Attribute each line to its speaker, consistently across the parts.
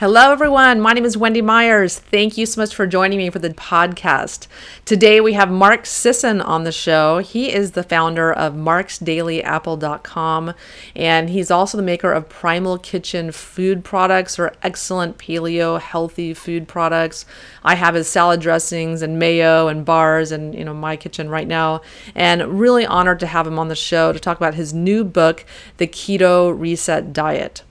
Speaker 1: Hello, everyone. My name is Wendy Myers. Thank you so much for joining me for the podcast. Today we have Mark Sisson on the show. He is the founder of marksdailyapple.com, and he's also the maker of Primal Kitchen food products or excellent paleo healthy food products. I have his salad dressings and mayo and bars and you know my kitchen right now, and really honored to have him on the show to talk about his new book, The Keto Reset Diet.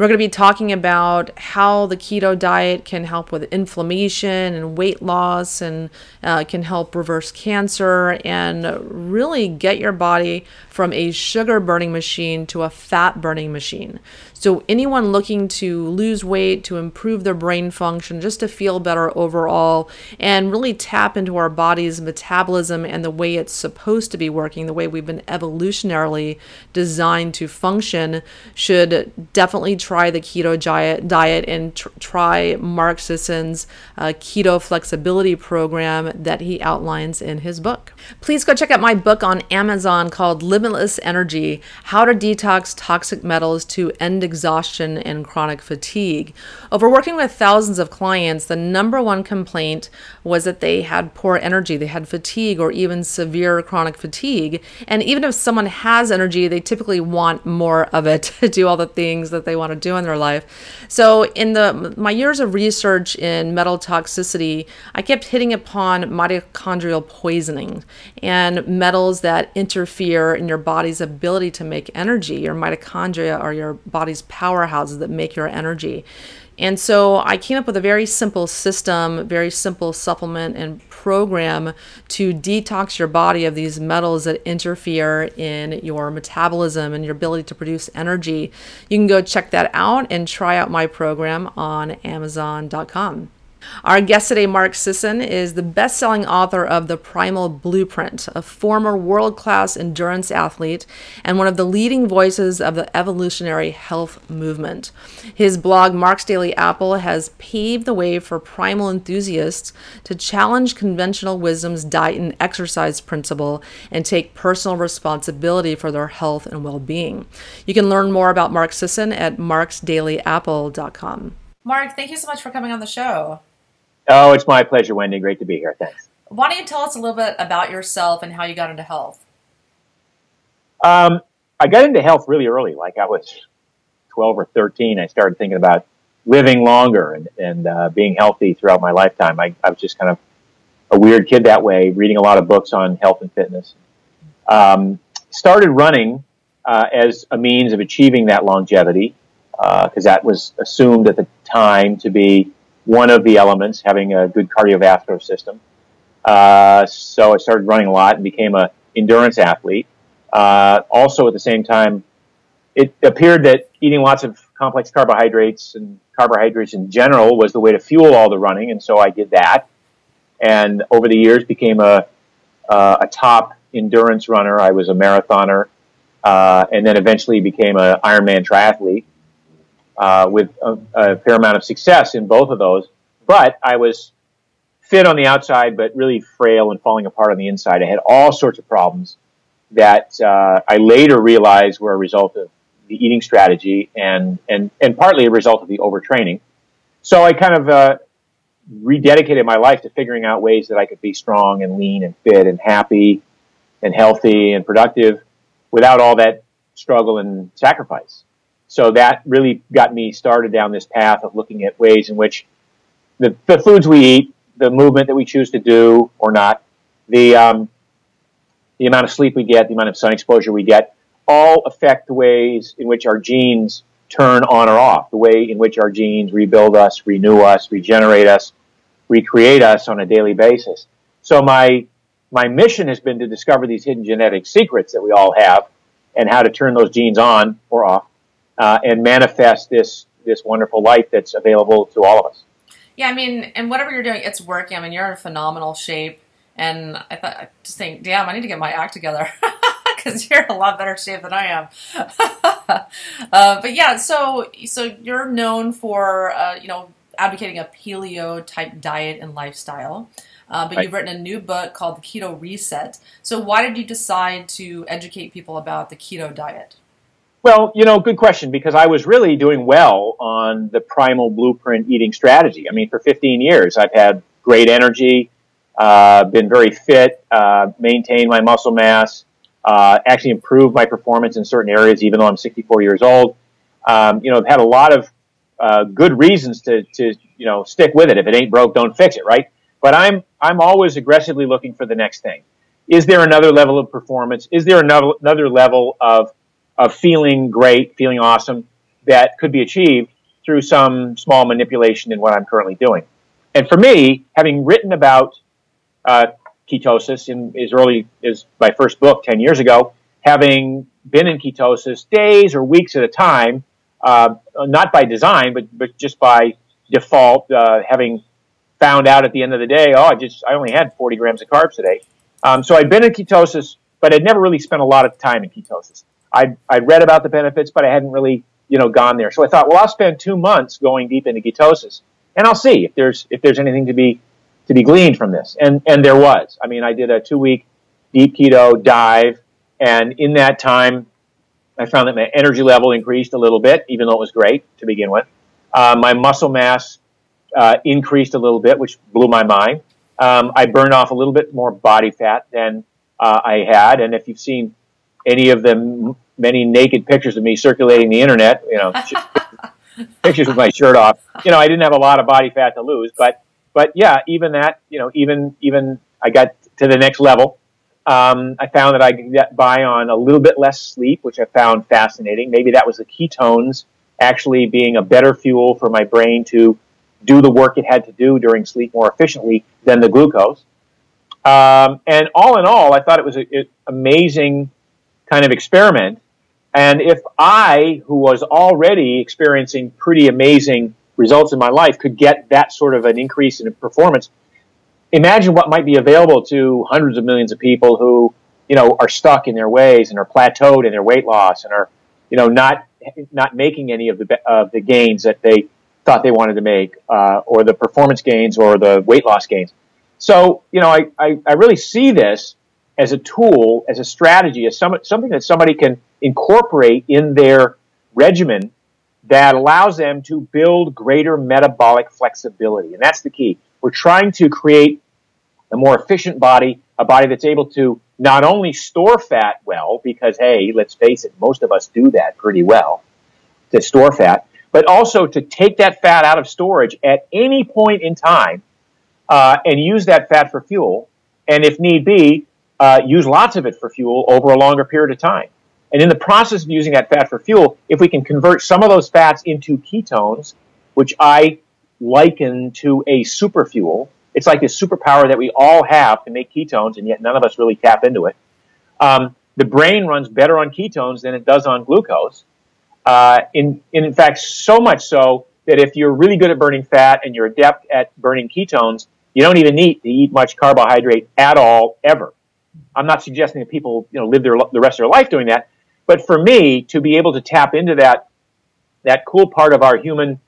Speaker 1: We're going to be talking about how the keto diet can help with inflammation and weight loss and uh, can help reverse cancer and really get your body from a sugar burning machine to a fat burning machine. So, anyone looking to lose weight, to improve their brain function, just to feel better overall, and really tap into our body's metabolism and the way it's supposed to be working, the way we've been evolutionarily designed to function, should definitely try the keto diet, and tr- try Mark Sisson's uh, keto flexibility program that he outlines in his book. Please go check out my book on Amazon called Limitless Energy How to Detox Toxic Metals to End exhaustion and chronic fatigue. Over working with thousands of clients, the number one complaint was that they had poor energy, they had fatigue or even severe chronic fatigue. And even if someone has energy, they typically want more of it to do all the things that they want to do in their life. So in the my years of research in metal toxicity, I kept hitting upon mitochondrial poisoning and metals that interfere in your body's ability to make energy. Your mitochondria are your body's these powerhouses that make your energy. And so I came up with a very simple system, very simple supplement and program to detox your body of these metals that interfere in your metabolism and your ability to produce energy. You can go check that out and try out my program on Amazon.com. Our guest today, Mark Sisson, is the best selling author of The Primal Blueprint, a former world class endurance athlete and one of the leading voices of the evolutionary health movement. His blog, Mark's Daily Apple, has paved the way for primal enthusiasts to challenge conventional wisdom's diet and exercise principle and take personal responsibility for their health and well being. You can learn more about Mark Sisson at marksdailyapple.com. Mark, thank you so much for coming on the show.
Speaker 2: Oh, it's my pleasure, Wendy. Great to be here. Thanks.
Speaker 1: Why don't you tell us a little bit about yourself and how you got into health?
Speaker 2: Um, I got into health really early. Like I was 12 or 13, I started thinking about living longer and, and uh, being healthy throughout my lifetime. I, I, was just kind of a weird kid that way, reading a lot of books on health and fitness. Um, started running uh, as a means of achieving that longevity because uh, that was assumed at the time to be one of the elements, having a good cardiovascular system. Uh, so I started running a lot and became a endurance athlete. Uh, also, at the same time, it appeared that eating lots of complex carbohydrates and carbohydrates in general was the way to fuel all the running, and so I did that. And over the years, became a uh, a top endurance runner. I was a marathoner, uh, and then eventually became an Ironman triathlete uh, with a, a, fair amount of success in both of those. But I was fit on the outside, but really frail and falling apart on the inside. I had all sorts of problems that uh, I later realized were a result of the eating strategy and, and, and partly a result of the overtraining. So I kind of uh, rededicated my life to figuring out ways that I could be strong and lean and fit and happy and healthy and productive without all that struggle and sacrifice. So that really got me started down this path of looking at ways in which the, the foods we eat, the movement that we choose to do or not, the um, the amount of sleep we get, the amount of sun exposure we get, all affect the ways in which our genes turn on or off, the way in which our genes rebuild us, renew us, regenerate us, recreate us on a daily basis. So my my mission has been to discover these hidden genetic secrets that we all have and how to turn those genes on or off uh, and manifest this this wonderful life that's available to all of us.
Speaker 1: Yeah, I mean, and whatever you're doing, it's working. I mean, you're in phenomenal shape, and I thought, I just think, damn, I need to get my act together because you're in a lot better shape than I am. uh, but yeah, so so you're known for uh, you know advocating a paleo type diet and lifestyle. Uh, but right. you've written a new book called The Keto Reset. So, why did you decide to educate people about the keto diet?
Speaker 2: Well, you know, good question because I was really doing well on the primal blueprint eating strategy. I mean, for 15 years, I've had great energy, uh, been very fit, uh, maintained my muscle mass, uh, actually improved my performance in certain areas, even though I'm 64 years old. Um, you know, I've had a lot of uh, good reasons to, to, you know, stick with it. If it ain't broke, don't fix it, right? But I'm, I'm always aggressively looking for the next thing. Is there another level of performance? Is there another, another level of of feeling great, feeling awesome that could be achieved through some small manipulation in what I'm currently doing. And for me, having written about uh, ketosis in as early as my first book 10 years ago, having been in ketosis days or weeks at a time, uh, not by design, but, but just by default, uh, having found out at the end of the day, oh, I just, I only had 40 grams of carbs today. Um, so I'd been in ketosis, but I'd never really spent a lot of time in ketosis. I I read about the benefits, but I hadn't really you know gone there. So I thought, well, I'll spend two months going deep into ketosis, and I'll see if there's if there's anything to be to be gleaned from this. And and there was. I mean, I did a two week deep keto dive, and in that time, I found that my energy level increased a little bit, even though it was great to begin with. Uh, my muscle mass uh, increased a little bit, which blew my mind. Um, I burned off a little bit more body fat than uh, I had, and if you've seen any of the many naked pictures of me circulating the internet, you know, pictures with my shirt off. You know, I didn't have a lot of body fat to lose, but but yeah, even that, you know, even even I got to the next level. Um, I found that I could get by on a little bit less sleep, which I found fascinating. Maybe that was the ketones actually being a better fuel for my brain to do the work it had to do during sleep more efficiently than the glucose. Um, and all in all, I thought it was an amazing kind of experiment. And if I, who was already experiencing pretty amazing results in my life, could get that sort of an increase in performance, imagine what might be available to hundreds of millions of people who, you know, are stuck in their ways and are plateaued in their weight loss and are, you know, not not making any of the of the gains that they thought they wanted to make, uh, or the performance gains or the weight loss gains. So, you know, I, I, I really see this as a tool, as a strategy, as some, something that somebody can incorporate in their regimen that allows them to build greater metabolic flexibility. And that's the key. We're trying to create a more efficient body, a body that's able to not only store fat well, because hey, let's face it, most of us do that pretty well, to store fat, but also to take that fat out of storage at any point in time uh, and use that fat for fuel. And if need be, uh, use lots of it for fuel over a longer period of time. And in the process of using that fat for fuel, if we can convert some of those fats into ketones, which I liken to a super fuel, it's like this superpower that we all have to make ketones, and yet none of us really tap into it. Um, the brain runs better on ketones than it does on glucose. Uh, in, in fact, so much so that if you're really good at burning fat and you're adept at burning ketones, you don't even need to eat much carbohydrate at all ever. I'm not suggesting that people, you know, live their, the rest of their life doing that. But for me, to be able to tap into that, that cool part of our human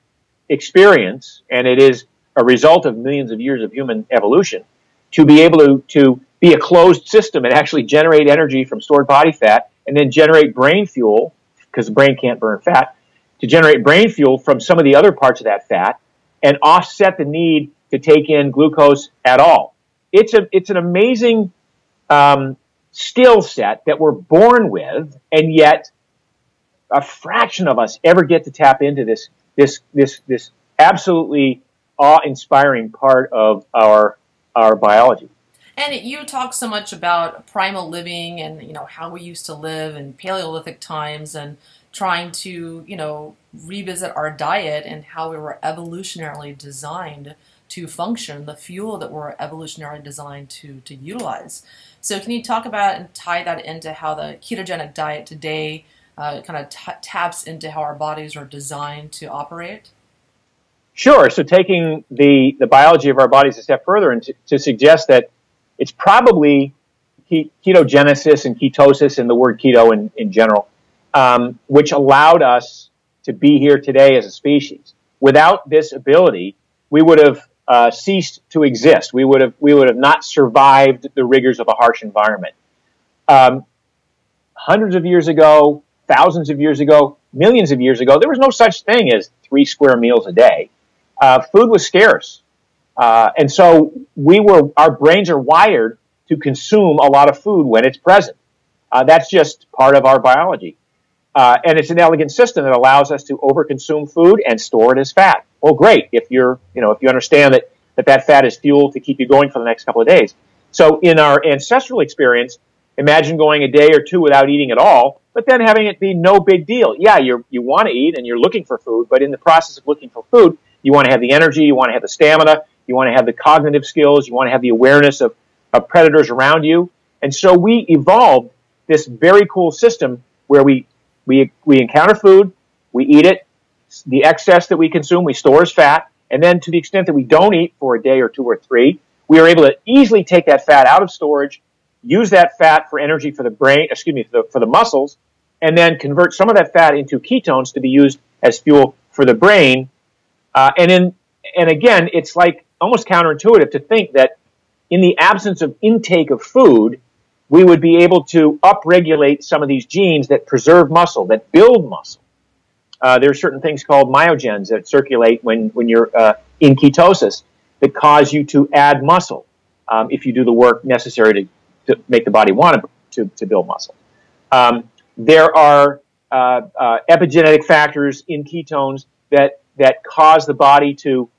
Speaker 2: experience, and it is a result of millions of years of human evolution, to be able to, to be a closed system and actually generate energy from stored body fat and then generate brain fuel, because the brain can't burn fat, to generate brain fuel from some of the other parts of that fat and offset the need to take in glucose at all. It's a, it's an amazing um, skill set that we're born with, and yet a fraction of us ever get to tap into this this this this absolutely awe-inspiring part of our our biology.
Speaker 1: And you talk so much about primal living and you know how we used to live in Paleolithic times and trying to you know revisit our diet and how we were evolutionarily designed to function, the fuel that we're evolutionarily designed to to utilize. So, can you talk about and tie that into how the ketogenic diet today uh, kind of t- taps into how our bodies are designed to operate?
Speaker 2: Sure. So, taking the, the biology of our bodies a step further and to, to suggest that it's probably ketogenesis and ketosis and the word keto in, in general, um, which allowed us to be here today as a species. Without this ability, we would have uh, ceased to exist. We would have we would have not survived the rigors of a harsh environment. Um, hundreds of years ago, thousands of years ago, millions of years ago, there was no such thing as three square meals a day. Uh, food was scarce. Uh, and so we were, our brains are wired to consume a lot of food when it's present. Uh, that's just part of our biology. Uh, and it's an elegant system that allows us to overconsume food and store it as fat. Well, great if you're, you know, if you understand that, that that fat is fuel to keep you going for the next couple of days. So in our ancestral experience, imagine going a day or two without eating at all, but then having it be no big deal. Yeah, you you want to eat and you're looking for food, but in the process of looking for food, you want to have the energy, you want to have the stamina, you want to have the cognitive skills, you want to have the awareness of, of predators around you. And so we evolved this very cool system where we, we, we encounter food, we eat it, the excess that we consume, we store as fat, and then to the extent that we don't eat for a day or two or three, we are able to easily take that fat out of storage, use that fat for energy for the brain, excuse me, for the, for the muscles, and then convert some of that fat into ketones to be used as fuel for the brain. Uh, and in, and again, it's like almost counterintuitive to think that in the absence of intake of food, we would be able to upregulate some of these genes that preserve muscle, that build muscle. Uh, there are certain things called myogens that circulate when, when you're uh, in ketosis that cause you to add muscle um, if you do the work necessary to, to make the body want to, to build muscle. Um, there are uh, uh, epigenetic factors in ketones that, that cause the body to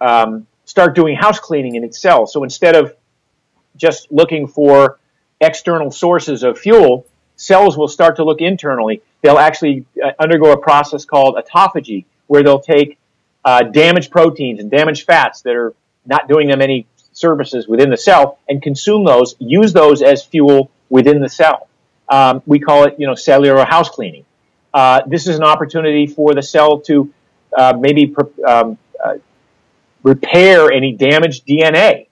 Speaker 2: um, start doing house cleaning in its cells. So instead of just looking for external sources of fuel, cells will start to look internally. They'll actually uh, undergo a process called autophagy, where they'll take uh, damaged proteins and damaged fats that are not doing them any services within the cell and consume those, use those as fuel within the cell. Um, we call it, you know, cellular house cleaning. Uh, this is an opportunity for the cell to uh, maybe um, uh, repair any damaged DNA.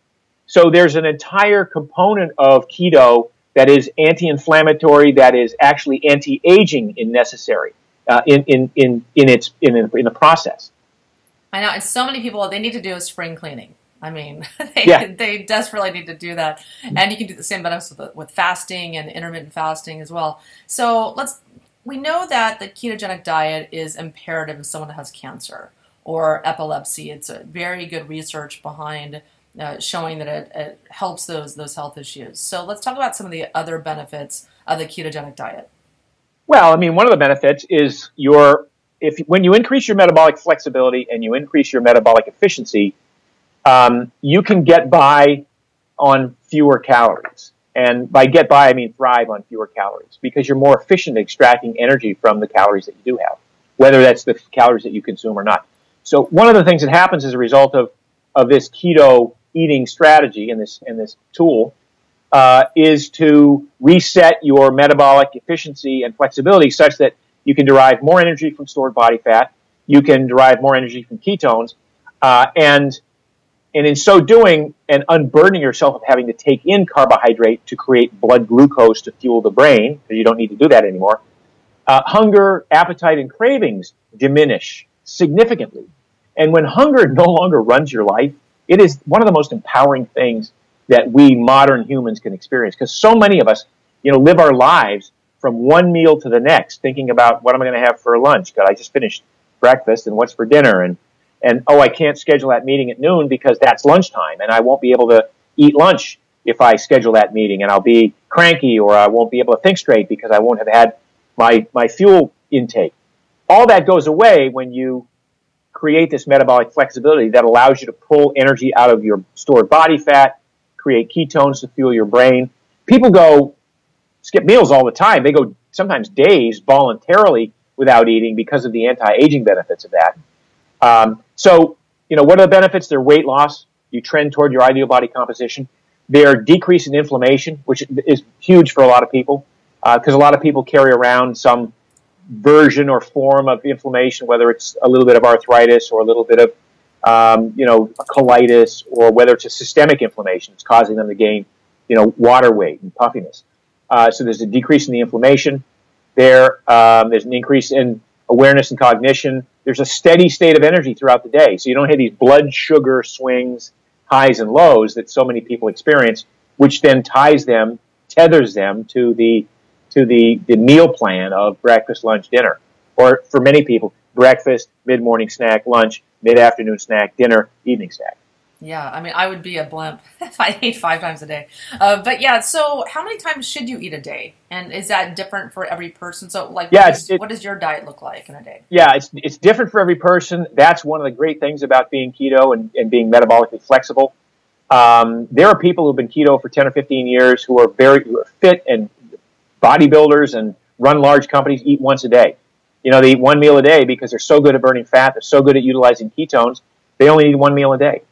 Speaker 2: So there's an entire component of keto that is anti-inflammatory, that is actually anti-aging in necessary uh, in, in, in, in its in, in the process.
Speaker 1: I know, and so many people they need to do a spring cleaning. I mean, they, yeah. they desperately need to do that, and you can do the same benefits with, with fasting and intermittent fasting as well. So let's we know that the ketogenic diet is imperative if someone that has cancer or epilepsy. It's a very good research behind uh, showing that it, it, helps those those health issues. So let's talk about some of the other benefits of the ketogenic diet.
Speaker 2: Well, I mean, one of the benefits is your if when you increase your metabolic flexibility and you increase your metabolic efficiency, um, you can get by on fewer calories. And by get by, I mean thrive on fewer calories because you're more efficient at extracting energy from the calories that you do have, whether that's the calories that you consume or not. So one of the things that happens as a result of, of this keto eating strategy and this, and this tool uh, is to reset your metabolic efficiency and flexibility such that you can derive more energy from stored body fat, you can derive more energy from ketones, uh, and and in so doing, and unburdening yourself of having to take in carbohydrate to create blood glucose to fuel the brain, because you don't need to do that anymore, uh, hunger, appetite, and cravings diminish significantly. And when hunger no longer runs your life, it is one of the most empowering things that we modern humans can experience. Because so many of us, you know, live our lives from one meal to the next, thinking about what am I going to have for lunch? God, I just finished breakfast, and what's for dinner? And and oh, I can't schedule that meeting at noon because that's lunchtime, and I won't be able to eat lunch if I schedule that meeting, and I'll be cranky, or I won't be able to think straight because I won't have had my my fuel intake. All that goes away when you create this metabolic flexibility that allows you to pull energy out of your stored body fat, create ketones to fuel your brain. People go skip meals all the time. They go sometimes days voluntarily without eating because of the anti-aging benefits of that. Um, so, you know, what are the benefits? They're weight loss. You trend toward your ideal body composition. They're decrease in inflammation, which is huge for a lot of people because uh, a lot of people carry around some version or form of inflammation, whether it's a little bit of arthritis or a little bit of, um, you know, colitis, or whether it's a systemic inflammation, it's causing them to gain, you know, water weight and puffiness. Uh, so there's a decrease in the inflammation. There, um, there's an increase in awareness and cognition. There's a steady state of energy throughout the day, so you don't have these blood sugar swings, highs and lows that so many people experience, which then ties them, tethers them to the to the, the meal plan of breakfast, lunch, dinner. Or for many people, breakfast, mid morning snack, lunch, mid afternoon snack, dinner, evening snack.
Speaker 1: Yeah, I mean, I would be a blimp if I ate five times a day. Uh, but yeah, so how many times should you eat a day? And is that different for every person? So, like,
Speaker 2: yeah,
Speaker 1: what, is, it, what does your diet look like in a day?
Speaker 2: Yeah, it's, it's different for every person. That's one of the great things about being keto and, and being metabolically flexible. Um, there are people who've been keto for 10 or 15 years who are very who are fit and bodybuilders and run large companies, eat once a day. You know, they eat one meal a day because they're so good at burning fat, they're so good at utilizing ketones, they only need one meal a day.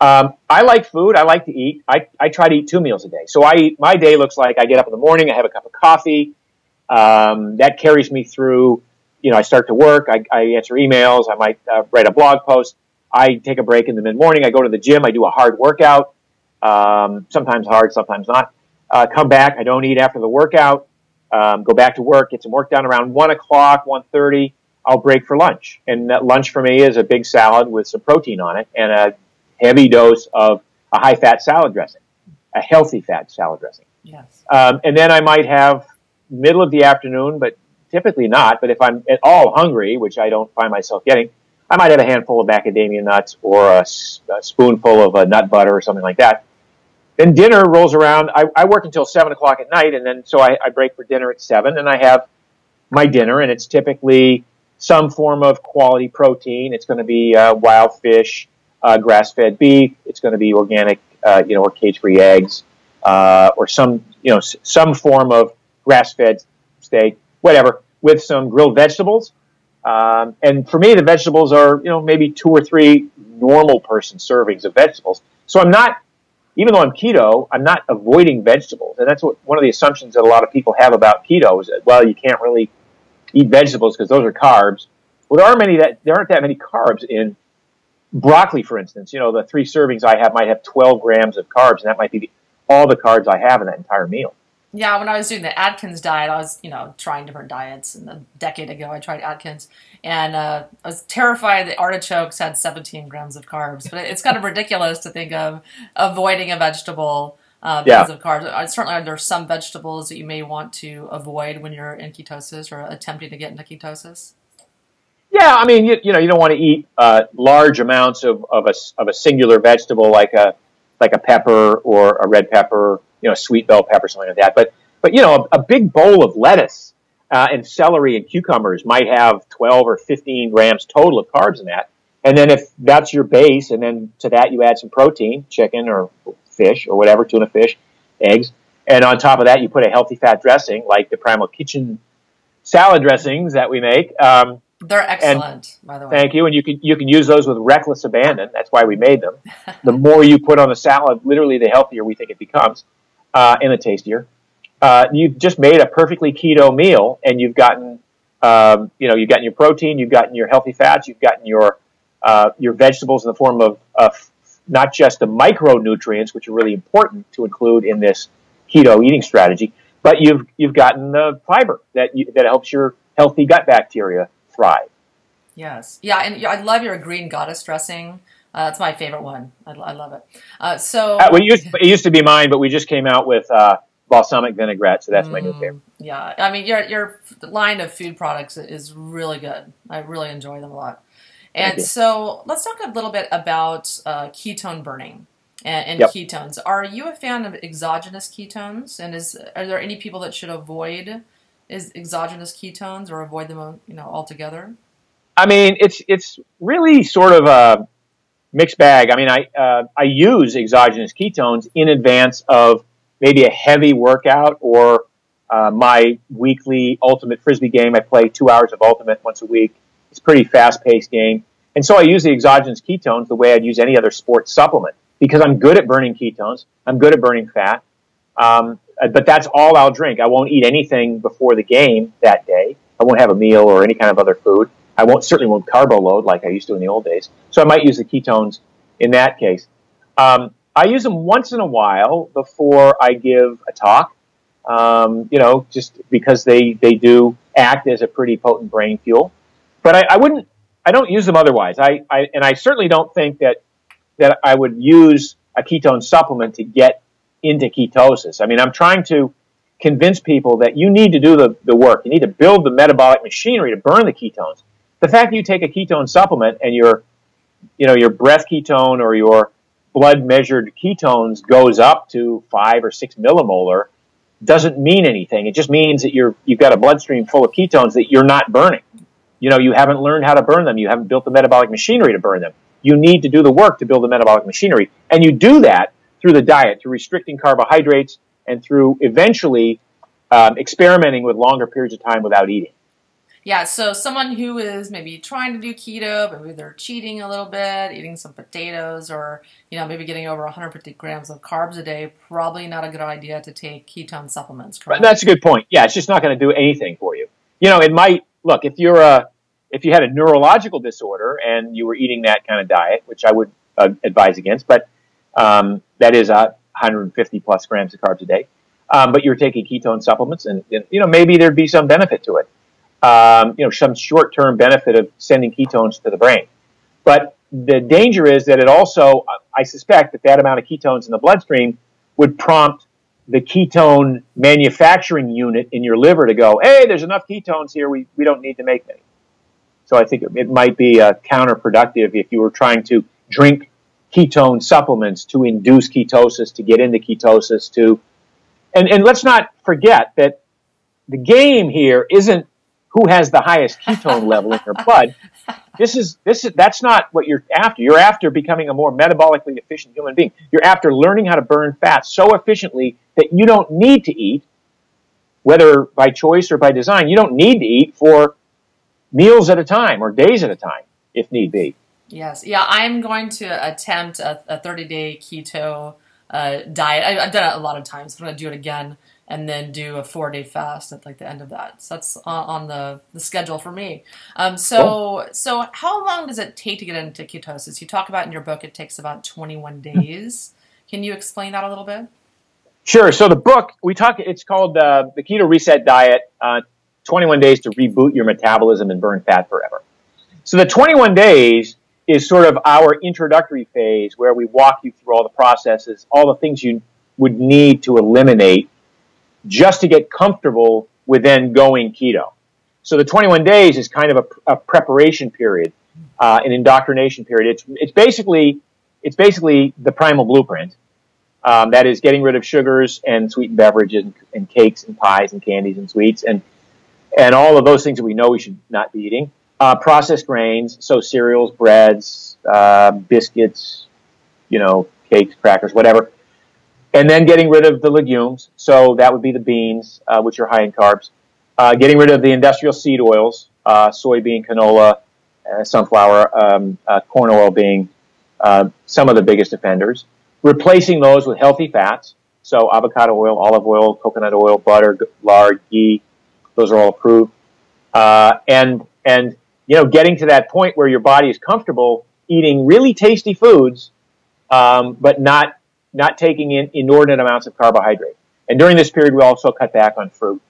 Speaker 2: Um, I like food. I like to eat. I, I try to eat two meals a day. So I eat, my day looks like I get up in the morning, I have a cup of coffee. Um, that carries me through, you know, I start to work, I, I answer emails, I might uh, write a blog post. I take a break in the mid morning. I go to the gym. I do a hard workout, um, sometimes hard, sometimes not. Uh, come back. I don't eat after the workout. Um, go back to work. Get some work done around one o'clock, one thirty. I'll break for lunch, and lunch for me is a big salad with some protein on it and a heavy dose of a high fat salad dressing, a healthy fat salad dressing.
Speaker 1: Yes.
Speaker 2: Um, and then I might have middle of the afternoon, but typically not. But if I'm at all hungry, which I don't find myself getting, I might have a handful of macadamia nuts or a, a spoonful of a nut butter or something like that. Then dinner rolls around. I, I work until seven o'clock at night, and then so I, I break for dinner at seven, and I have my dinner, and it's typically some form of quality protein. It's going to be uh, wild fish, uh, grass-fed beef. It's going to be organic, uh, you know, or cage-free eggs, uh, or some, you know, s- some form of grass-fed steak, whatever, with some grilled vegetables. Um, and for me, the vegetables are, you know, maybe two or three normal person servings of vegetables. So I'm not, even though I'm keto, I'm not avoiding vegetables. And that's what one of the assumptions that a lot of people have about keto is that, well, you can't really eat vegetables because those are carbs. Well, there are many that, there aren't that many carbs in broccoli, for instance. You know, the three servings I have might have 12 grams of carbs, and that might be all the carbs I have in that entire meal.
Speaker 1: Yeah, when I was doing the Atkins diet, I was, you know, trying different diets. And a decade ago, I tried Atkins, and uh, I was terrified that artichokes had 17 grams of carbs. But it's kind of ridiculous to think of avoiding a vegetable uh, because
Speaker 2: Yeah.
Speaker 1: of carbs. Uh, Certainly, there are some vegetables that you may want to avoid when you're in ketosis or attempting to get into ketosis.
Speaker 2: Yeah, I mean, you, you know, you don't want to eat uh, large amounts of, of, a, of a singular vegetable like a like a pepper or a red pepper, you know, sweet bell pepper, something like that. But but you know, a, a big bowl of lettuce uh, and celery and cucumbers might have twelve or fifteen grams total of carbs in that. And then if that's your base, and then to that you add some protein, chicken or fish or whatever, tuna fish, eggs, and on top of that you put a healthy fat dressing like the Primal Kitchen salad dressings that we make. Um,
Speaker 1: They're excellent, by the way.
Speaker 2: Thank you. And you can you can use those with reckless abandon. That's why we made them. the more you put on the salad, literally, the healthier we think it becomes, uh, and the tastier. Uh, you've just made a perfectly keto meal, and you've gotten, um, you know, you've gotten your protein, you've gotten your healthy fats, you've gotten your uh, your vegetables in the form of, of not just the micronutrients, which are really important to include in this keto eating strategy, but you've you've gotten the fiber that you, that helps your healthy gut bacteria thrive.
Speaker 1: Yes. Yeah, and I love your green goddess dressing. Uh, that's my favorite one. I, I love it. Uh, so
Speaker 2: Uh, well, it used, it used to be mine, but we just came out with uh, balsamic vinaigrette, so that's my new
Speaker 1: Mm,
Speaker 2: favorite.
Speaker 1: Yeah, I mean your your line of food products is really good. I really enjoy them a lot. And so let's talk a little bit about uh, ketone burning and, and
Speaker 2: Yep.
Speaker 1: ketones. Are you a fan of exogenous ketones? And is are there any people that should avoid is exogenous ketones or avoid them you know altogether?
Speaker 2: I mean, it's it's really sort of a mixed bag. I mean, I uh, I use exogenous ketones in advance of maybe a heavy workout or uh, my weekly ultimate frisbee game. I play two hours of ultimate once a week. It's a pretty fast paced game, and so I use the exogenous ketones the way I'd use any other sports supplement because I'm good at burning ketones. I'm good at burning fat. Um, but that's all I'll drink. I won't eat anything before the game that day. I won't have a meal or any kind of other food. I won't certainly won't carbo load like I used to in the old days. So I might use the ketones in that case. Um, I use them once in a while before I give a talk. Um, you know, just because they they do act as a pretty potent brain fuel. But I, I wouldn't. I don't use them otherwise. I, I and I certainly don't think that that I would use a ketone supplement to get into ketosis. I mean, I'm trying to convince people that you need to do the, the work. You need to build the metabolic machinery to burn the ketones. The fact that you take a ketone supplement and your, you know, your breath ketone or your blood measured ketones goes up to five or six millimolar doesn't mean anything. It just means that you're, you've got a bloodstream full of ketones that you're not burning. You know, you haven't learned how to burn them. You haven't built the metabolic machinery to burn them. You need to do the work to build the metabolic machinery. And you do that through the diet, through restricting carbohydrates and through eventually um, experimenting with longer periods of time without eating.
Speaker 1: Yeah, so someone who is maybe trying to do keto, maybe they're cheating a little bit, eating some potatoes, or you know maybe getting over 150 grams of carbs a day, probably not a good idea to take ketone supplements. Correct?
Speaker 2: That's a good point. Yeah, it's just not going to do anything for you. You know, it might look if you're a if you had a neurological disorder and you were eating that kind of diet, which I would uh, advise against, but um, that is a 150 plus grams of carbs a day. Um, but you're taking ketone supplements, and you know maybe there'd be some benefit to it um, you know, some short-term benefit of sending ketones to the brain. But the danger is that it also, I suspect that that amount of ketones in the bloodstream would prompt the ketone manufacturing unit in your liver to go, hey, there's enough ketones here, we, we don't need to make any. So I think it, it might be uh, counterproductive if you were trying to drink ketone supplements to induce ketosis, to get into ketosis, to, and, and let's not forget that the game here isn't who has the highest ketone level in your blood. This is this is that's not what you're after. You're after becoming a more metabolically efficient human being. You're after learning how to burn fat so efficiently that you don't need to eat, whether by choice or by design. You don't need to eat for meals at a time or days at a time, if need be.
Speaker 1: Yes, yeah, I'm going to attempt a, a 30 day keto uh, diet. I, have done it a lot of times. I'm going to do it again and then do a four day fast at like the end of that. So that's on the, the schedule for me. Um, so so how long does it take to get into ketosis? You talk about in your book it takes about 21 days. Can you explain that a little bit?
Speaker 2: Sure. So the book we talk it's called uh, the Keto Reset Diet. Uh, 21 days to reboot your metabolism and burn fat forever. So the 21 days is sort of our introductory phase where we walk you through all the processes, all the things you would need to eliminate just to get comfortable with then going keto. So the 21 days is kind of a, a preparation period, uh, an indoctrination period. It's it's basically it's basically the primal blueprint. Um, that is getting rid of sugars and sweetened beverages and, and, cakes and pies and candies and sweets and and all of those things that we know we should not be eating. Uh, processed grains, so cereals, breads, uh, biscuits, you know, cakes, crackers, whatever and then getting rid of the legumes. So that would be the beans, uh, which are high in carbs. Uh, getting rid of the industrial seed oils, uh, soybean, canola, uh, sunflower, um, uh, corn oil being uh, some of the biggest offenders. Replacing those with healthy fats. So avocado oil, olive oil, coconut oil, butter, lard, ghee. Those are all approved. and and you know, getting to that point where your body is comfortable eating really tasty foods, um, but not not taking in inordinate amounts of carbohydrate. And during this period, we also cut back on fruit.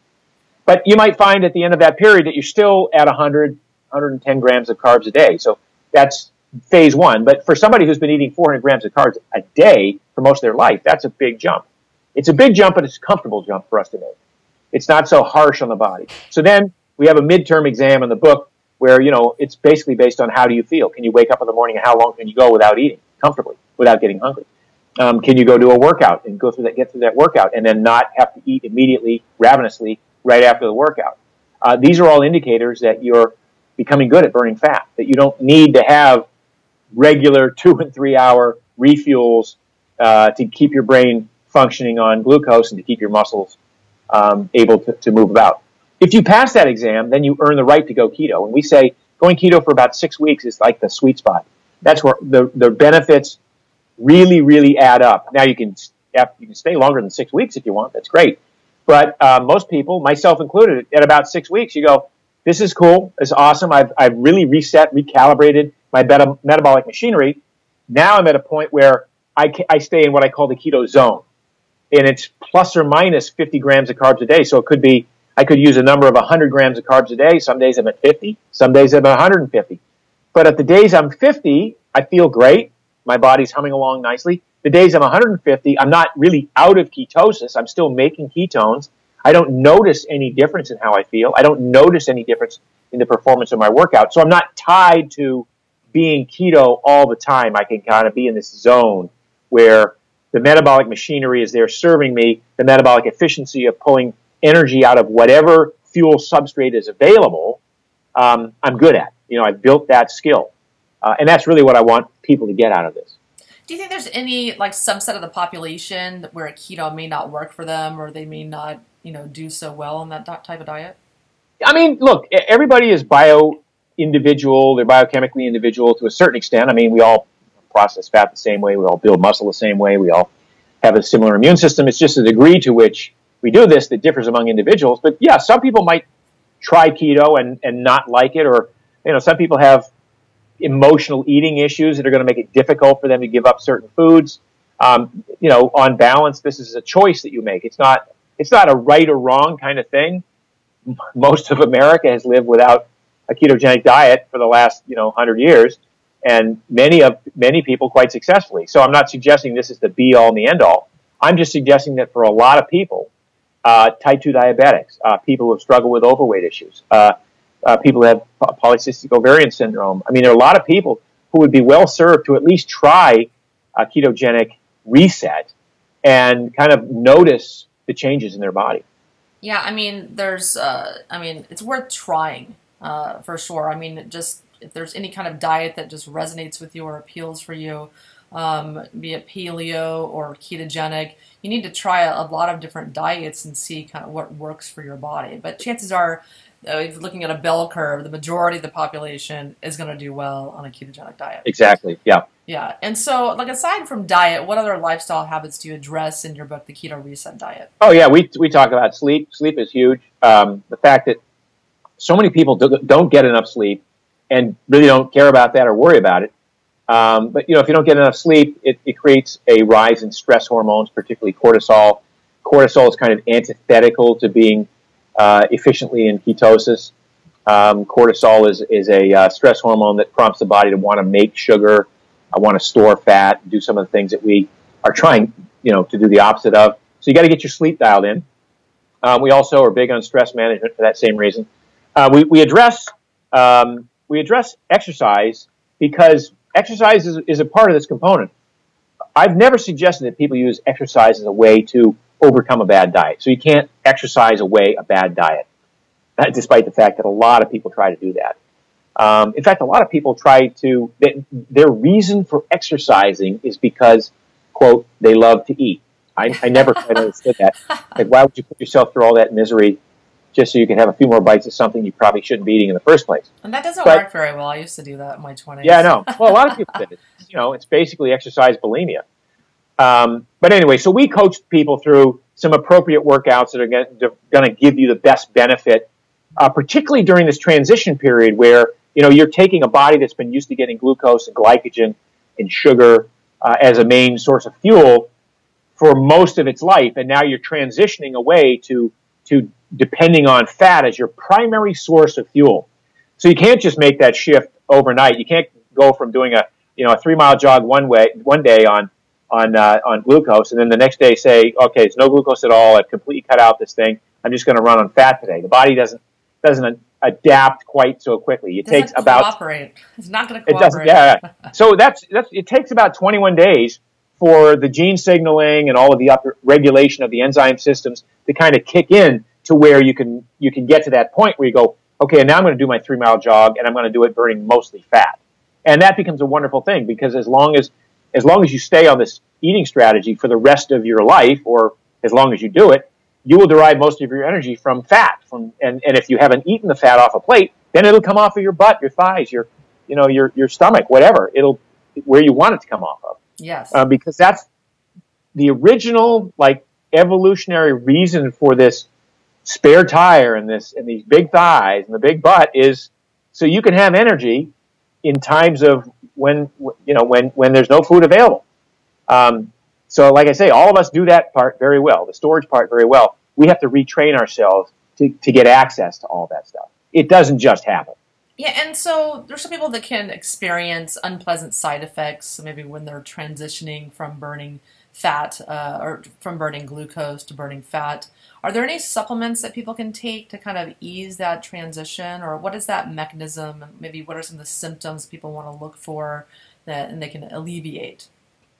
Speaker 2: But you might find at the end of that period that you're still at 100, 110 grams of carbs a day. So that's phase one. But for somebody who's been eating 400 grams of carbs a day for most of their life, that's a big jump. It's a big jump, but it's a comfortable jump for us to make. It's not so harsh on the body. So then we have a midterm exam in the book where, you know, it's basically based on how do you feel? Can you wake up in the morning and how long can you go without eating comfortably, without getting hungry? Um, can you go do a workout and go through that, get through that workout, and then not have to eat immediately, ravenously, right after the workout? Uh, these are all indicators that you're becoming good at burning fat. That you don't need to have regular two and three hour refuels uh, to keep your brain functioning on glucose and to keep your muscles um, able to, to move about. If you pass that exam, then you earn the right to go keto. And we say going keto for about six weeks is like the sweet spot. That's where the, the benefits really, really add up. Now you can you can stay longer than six weeks if you want. That's great. But uh, most people, myself included, at about six weeks, you go, "This is cool. It's awesome. I've I've really reset, recalibrated my beta- metabolic machinery. Now I'm at a point where I ca- I stay in what I call the keto zone, and it's plus or minus 50 grams of carbs a day. So it could be I could use a number of 100 grams of carbs a day. Some days I'm at 50. Some days I'm at 150. But at the days I'm 50, I feel great. My body's humming along nicely. The days I'm 150, I'm not really out of ketosis. I'm still making ketones. I don't notice any difference in how I feel. I don't notice any difference in the performance of my workout. So I'm not tied to being keto all the time. I can kind of be in this zone where the metabolic machinery is there serving me, the metabolic efficiency of pulling energy out of whatever fuel substrate is available, um, I'm good at. You know, I've built that skill. Uh, and that's really what I want people to get out of this.
Speaker 1: Do you think there's any like subset of the population where a keto may not work for them or they may not, you know, do so well on that type of diet?
Speaker 2: I mean, look, everybody is bio individual, they're biochemically individual to a certain extent. I mean, we all process fat the same way, we all build muscle the same way, we all have a similar immune system. It's just the degree to which we do this that differs among individuals. But yeah, some people might try keto and, and not like it, or you know, some people have emotional eating issues that are going to make it difficult for them to give up certain foods. Um, you know, on balance, this is a choice that you make. It's not it's not a right or wrong kind of thing. Most of America has lived without a ketogenic diet for the last you know hundred years, and many of many people quite successfully. So I'm not suggesting this is the be all and the end all. I'm just suggesting that for a lot of people, uh, type 2 diabetics, uh, people who have struggled with overweight issues, uh, uh, people who have polycystic ovarian syndrome. I mean, there are a lot of people who would be well served to at least try a ketogenic reset and kind of notice the changes in their body.
Speaker 1: Yeah, I mean, there's, uh, I mean, it's worth trying uh, for sure. I mean, just if there's any kind of diet that just resonates with you or appeals for you, um, be it paleo or ketogenic, you need to try a, a, lot of different diets and see kind of what works for your body. But chances are, uh, looking at a bell curve, the majority of the population is going to do well on a ketogenic diet.
Speaker 2: Exactly. Yeah.
Speaker 1: Yeah. And so, like, aside from diet, what other lifestyle habits do you address in your book, The Keto Reset Diet?
Speaker 2: Oh, yeah. We, we talk about sleep. Sleep is huge. Um, the fact that so many people don't get enough sleep and really don't care about that or worry about it. Um, but you know, if you don't get enough sleep, it, it, creates a rise in stress hormones, particularly cortisol. Cortisol is kind of antithetical to being uh, efficiently in ketosis. Um, cortisol is is a uh, stress hormone that prompts the body to want to make sugar, I want to store fat, do some of the things that we are trying, you know, to do the opposite of. So you got to get your sleep dialed in. Um, we also are big on stress management for that same reason. Uh, we, we address um, we address exercise because exercise is, is a part of this component. I've never suggested that people use exercise as a way to overcome a bad diet. So you can't exercise away a bad diet, despite the fact that a lot of people try to do that. Um, in fact, a lot of people try to, they, their reason for exercising is because, quote, they love to eat. I, I never quite understood that. Like, why would you put yourself through all that misery just so you can have a few more bites of something you probably shouldn't be eating in the first place.
Speaker 1: And that doesn't but, work very well. I used to do that in my 20s.
Speaker 2: Yeah, I know. Well, a lot of people did it. You know, it's basically exercise bulimia. Um, but anyway, so we coach people through some appropriate workouts that are going to give you the best benefit, uh, particularly during this transition period where you know you're taking a body that's been used to getting glucose and glycogen and sugar uh, as a main source of fuel for most of its life, and now you're transitioning away to to depending on fat as your primary source of fuel. So you can't just make that shift overnight. You can't go from doing a you know a three mile jog one way one day on on uh, on glucose, and then the next day say, okay, it's no glucose at all. I've completely cut out this thing. I'm just going to run on fat today. The body doesn't doesn't adapt quite so quickly. It, takes about
Speaker 1: cooperate. It's not going to cooperate.
Speaker 2: It doesn't. Yeah. so that's that's it takes about 21 days for the gene signaling and all of the upper regulation of the enzyme systems to kind of kick in to where you can you can get to that point where you go, okay, and now I'm going to do my three mile jog and I'm going to do it burning mostly fat, and that becomes a wonderful thing because as long as as long as you stay on this eating strategy for the rest of your life, or as long as you do it, you will derive most of your energy from fat. From and, and if you haven't eaten the fat off a plate, then it'll come off of your butt, your thighs, your you know your your stomach, whatever. It'll where you want it to come off of.
Speaker 1: Yes.
Speaker 2: Uh, because that's the original like evolutionary reason for this spare tire and this and these big thighs and the big butt is so you can have energy in times of when you know when when there's no food available. Um, so, like I say, all of us do that part very well, the storage part very well. We have to retrain ourselves to, to get access to all that stuff. It doesn't just happen.
Speaker 1: Yeah, and so there's some people that can experience unpleasant side effects, maybe when they're transitioning from burning fat uh, or from burning glucose to burning fat. Are there any supplements that people can take to kind of ease that transition, or what is that mechanism? Maybe what are some of the symptoms people want to look for that and they can alleviate?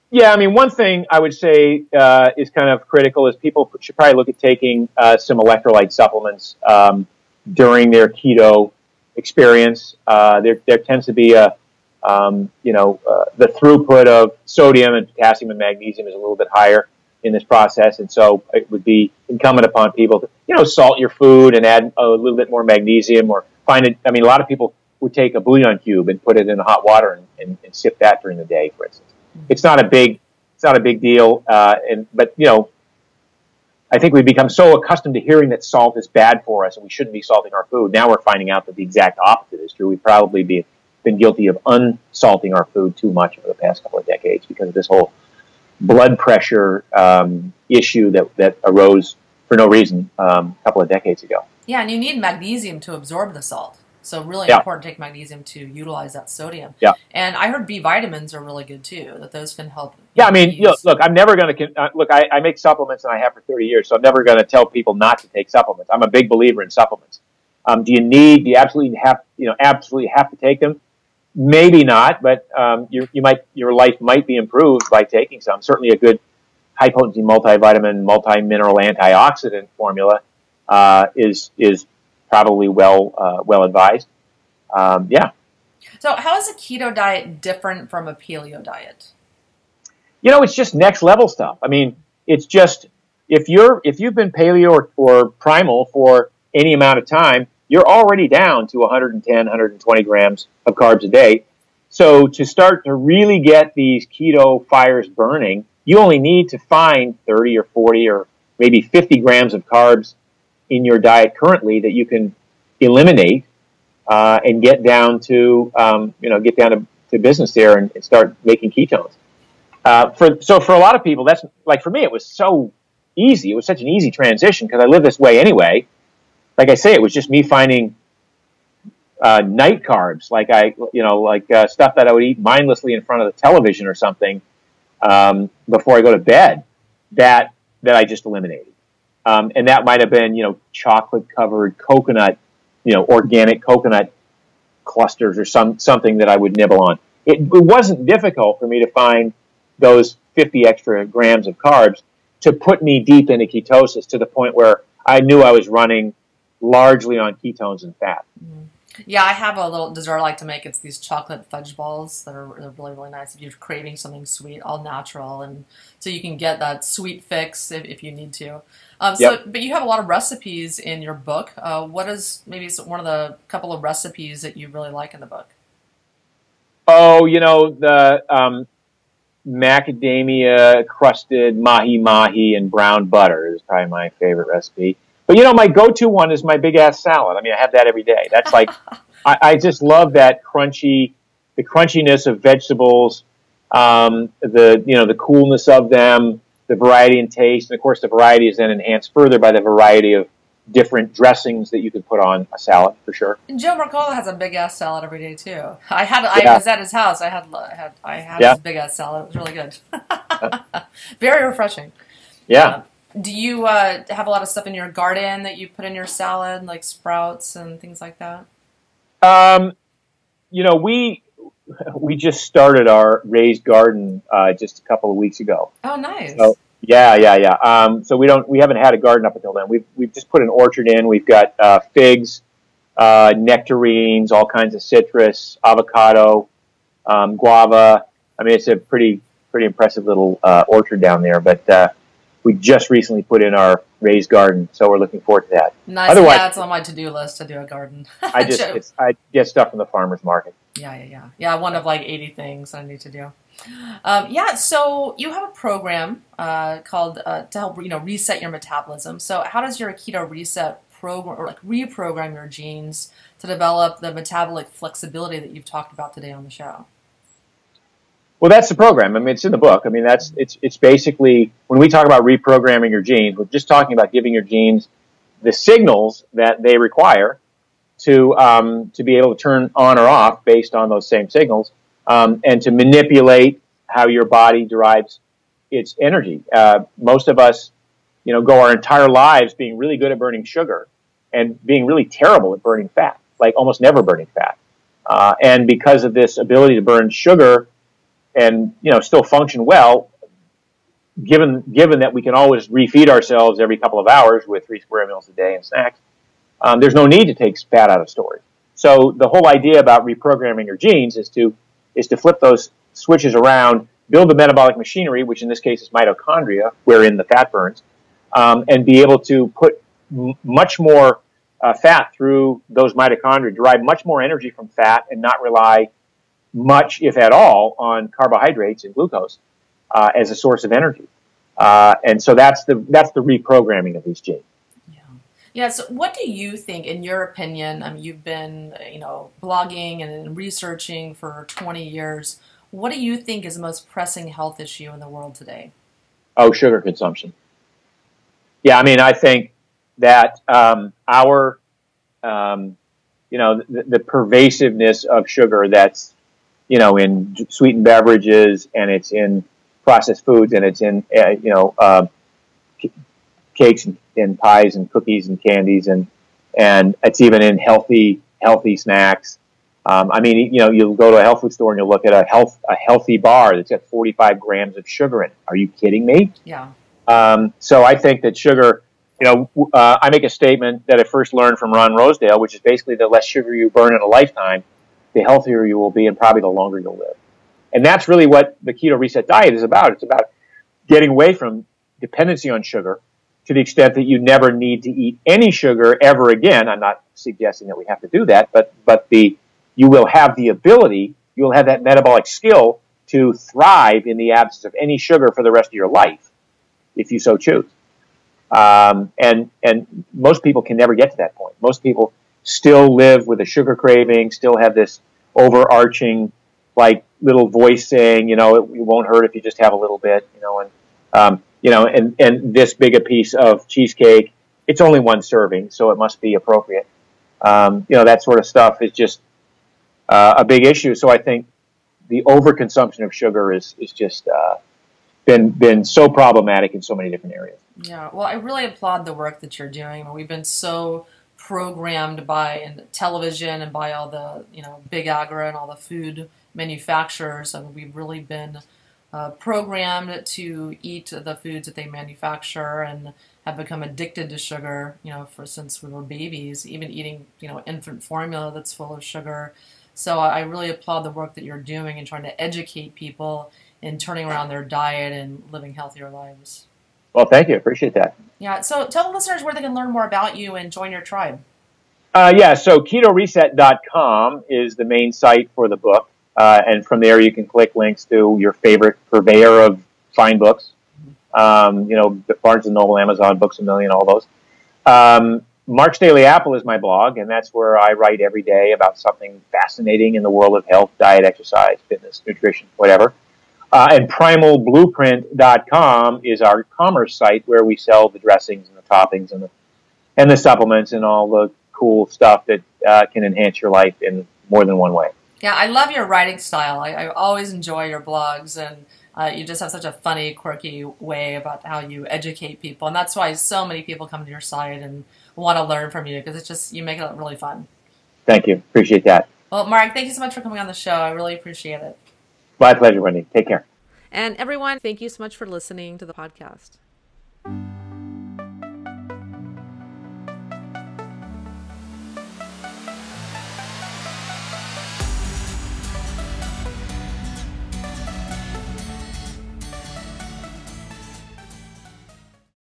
Speaker 2: Yeah, I mean, one thing I would say uh, is kind of critical is people should probably look at taking uh, some electrolyte supplements um, during their keto experience. Uh, there, there tends to be a, um, you know, uh, the throughput of sodium and potassium and magnesium is a little bit higher in this process, and so it would be incumbent upon people to, you know, salt your food and add a little bit more magnesium, or find it. I mean, a lot of people would take a bouillon cube and put it in hot water and, and, and sip that during the day, for instance it's not a big it's not a big deal. Uh, and but you know, I think we've become so accustomed to hearing that salt is bad for us and we shouldn't be salting our food. Now we're finding out that the exact opposite is true. We've probably be, been guilty of unsalting our food too much over the past couple of decades because of this whole blood pressure um, issue that that arose for no reason um, a couple of decades ago.
Speaker 1: Yeah, and you need magnesium to absorb the salt. So really yeah. important to take magnesium to utilize that sodium.
Speaker 2: Yeah.
Speaker 1: And I heard B vitamins are really good too. That those can help.
Speaker 2: Yeah, I mean, you know, look, I'm never going to uh, look. I, I, make supplements and I have for 30 years, so I'm never going to tell people not to take supplements. I'm a big believer in supplements. Um, do you need? Do you absolutely have? You know, absolutely have to take them? Maybe not, but um, you, you might your life might be improved by taking some. Certainly, a good high potency multivitamin, multi mineral antioxidant formula uh, is is probably well uh, well advised. Um, yeah.
Speaker 1: So, how is a keto diet different from a paleo diet?
Speaker 2: You know, it's just next level stuff. I mean, it's just if you're if you've been paleo or, or primal for any amount of time, you're already down to 110, 120 grams of carbs a day. So to start to really get these keto fires burning, you only need to find 30 or 40 or maybe 50 grams of carbs in your diet currently that you can eliminate uh, and get down to um, you know get down to, to business there and, and start making ketones. Uh, for so for a lot of people, that's like for me, it was so easy. It was such an easy transition because I live this way anyway. Like I say, it was just me finding uh, night carbs, like I you know like uh, stuff that I would eat mindlessly in front of the television or something um, before I go to bed. That that I just eliminated. Um, and that might have been, you know, chocolate covered coconut, you know, organic coconut clusters or some something that I would nibble on. It, it wasn't difficult for me to find those 50 extra grams of carbs to put me deep into ketosis to the point where I knew I was running largely on ketones and fat. Mm-hmm.
Speaker 1: Yeah, I have a little dessert I like to make. It's these chocolate fudge balls that are really, really nice if you're craving something sweet, all natural. And so you can get that sweet fix if, if you need to. Um, so, yep. but you have a lot of recipes in your book. Uh, what is maybe one of the couple of recipes that you really like in the book?
Speaker 2: Oh, you know, the um, macadamia crusted mahi mahi and brown butter is probably my favorite recipe. But you know, my go-to one is my big ass salad. I mean, I have that every day. That's like, I, I, just love that crunchy, the crunchiness of vegetables, um, the you know the coolness of them, the variety in taste, and of course the variety is then enhanced further by the variety of different dressings that you can put on a salad for sure.
Speaker 1: And Joe Mercola has a big ass salad every day too. I had I yeah. was at his house. I had I had I had yeah. his big ass salad. It was really good. Very refreshing.
Speaker 2: Yeah. Uh,
Speaker 1: do you uh, have a lot of stuff in your garden that you put in your salad, like sprouts and things like that?
Speaker 2: Um, you know, we we just started our raised garden uh, just a couple of weeks ago.
Speaker 1: Oh, nice.
Speaker 2: So, yeah, yeah, yeah. Um, so we don't we haven't had a garden up until then. We've we've just put an orchard in. We've got uh, figs, uh, nectarines, all kinds of citrus, avocado, um, guava. I mean, it's a pretty pretty impressive little uh, orchard down there. But uh, we just recently put in our raised garden, so we're looking forward to that.
Speaker 1: Nice. Otherwise, yeah, it's on my to-do list to do a garden.
Speaker 2: I just I get stuff from the farmers market.
Speaker 1: Yeah, yeah, yeah, yeah. One of like eighty things I need to do. Um, yeah, so you have a program uh, called uh, to help you know reset your metabolism. So how does your keto reset program or like reprogram your genes to develop the metabolic flexibility that you've talked about today on the show?
Speaker 2: Well, that's the program. I mean, it's in the book. I mean, that's it's it's basically when we talk about reprogramming your genes, we're just talking about giving your genes the signals that they require to um, to be able to turn on or off based on those same signals, um, and to manipulate how your body derives it's energy. Uh, most of us, you know, go our entire lives being really good at burning sugar and being really terrible at burning fat, like almost never burning fat. Uh, and because of this ability to burn sugar and you know still function well, given given that we can always refeed ourselves every couple of hours with three square meals a day and snacks, um, there's no need to take fat out of storage. So the whole idea about reprogramming your genes is to is to flip those switches around, build the metabolic machinery, which in this case is mitochondria, wherein the fat burns, um, and be able to put m- much more uh, fat through those mitochondria, derive much more energy from fat, and not rely much, if at all, on carbohydrates and glucose uh, as a source of energy. Uh, and so that's the that's the reprogramming of these genes.
Speaker 1: Yeah. Yeah. So, what do you think, in your opinion? Mean, you've been, you know, blogging and researching for 20 years. What do you think is the most pressing health issue in the world today?
Speaker 2: Oh, sugar consumption. Yeah, I mean, I think that um, our, um, you know, the, the, pervasiveness of sugar that's, you know, in sweetened beverages and it's in processed foods and it's in, uh, you know, uh, cakes and, and, pies and cookies and candies and and it's even in healthy healthy snacks. Um, I mean, you know, you'll go to a health food store and you'll look at a health a healthy bar that's got 45 grams of sugar in it. Are you kidding me?
Speaker 1: Yeah.
Speaker 2: Um, so I think that sugar, you know, uh, I make a statement that I first learned from Ron Rosedale, which is basically the less sugar you burn in a lifetime, the healthier you will be, and probably the longer you'll live. And that's really what the keto reset diet is about. It's about getting away from dependency on sugar to the extent that you never need to eat any sugar ever again. I'm not suggesting that we have to do that, but but the you will have the ability, you'll have that metabolic skill to thrive in the absence of any sugar for the rest of your life, if you so choose. Um, and and most people can never get to that point. Most people still live with a sugar craving, still have this overarching like little voice saying, you know, it, it won't hurt if you just have a little bit, you know, and um, you know, and and this big a piece of cheesecake, it's only one serving, so it must be appropriate. Um, you know, that sort of stuff is just uh, a big issue. So I think the overconsumption of sugar is is just uh, been been so problematic in so many different areas.
Speaker 1: Yeah, well, I really applaud the work that you're doing. We've been so programmed by television and by all the you know big agri and all the food manufacturers, and we've really been uh, programmed to eat the foods that they manufacture and have become addicted to sugar. You know, for since we were babies, even eating you know infant formula that's full of sugar. So I really applaud the work that you're doing in trying to educate people in turning around their diet and living healthier lives.
Speaker 2: Well, thank you. Appreciate that.
Speaker 1: Yeah. So tell the listeners where they can learn more about you and join your tribe.
Speaker 2: Uh, yeah. So ketoreset.com is the main site for the book. Uh, and from there, you can click links to your favorite purveyor of fine books. Um, you know, Barnes and Noble, Amazon, Books a Million, all those. Um, Mark's Daily Apple is my blog, and that's where I write every day about something fascinating in the world of health, diet, exercise, fitness, nutrition, whatever. Uh, and primalblueprint.com is our commerce site where we sell the dressings and the toppings and the and the supplements and all the cool stuff that uh, can enhance your life in more than one way.
Speaker 1: Yeah, I love your writing style. I, I always enjoy your blogs, and uh, you just have such a funny, quirky way about how you educate people, and that's why so many people come to your site and want to learn from you because it's just you make it really fun.
Speaker 2: Thank you. Appreciate that.
Speaker 1: Well, Mark, thank you so much for coming on the show. I really appreciate it.
Speaker 2: My pleasure, Wendy. Take care.
Speaker 1: And everyone, thank you so much for listening to the podcast.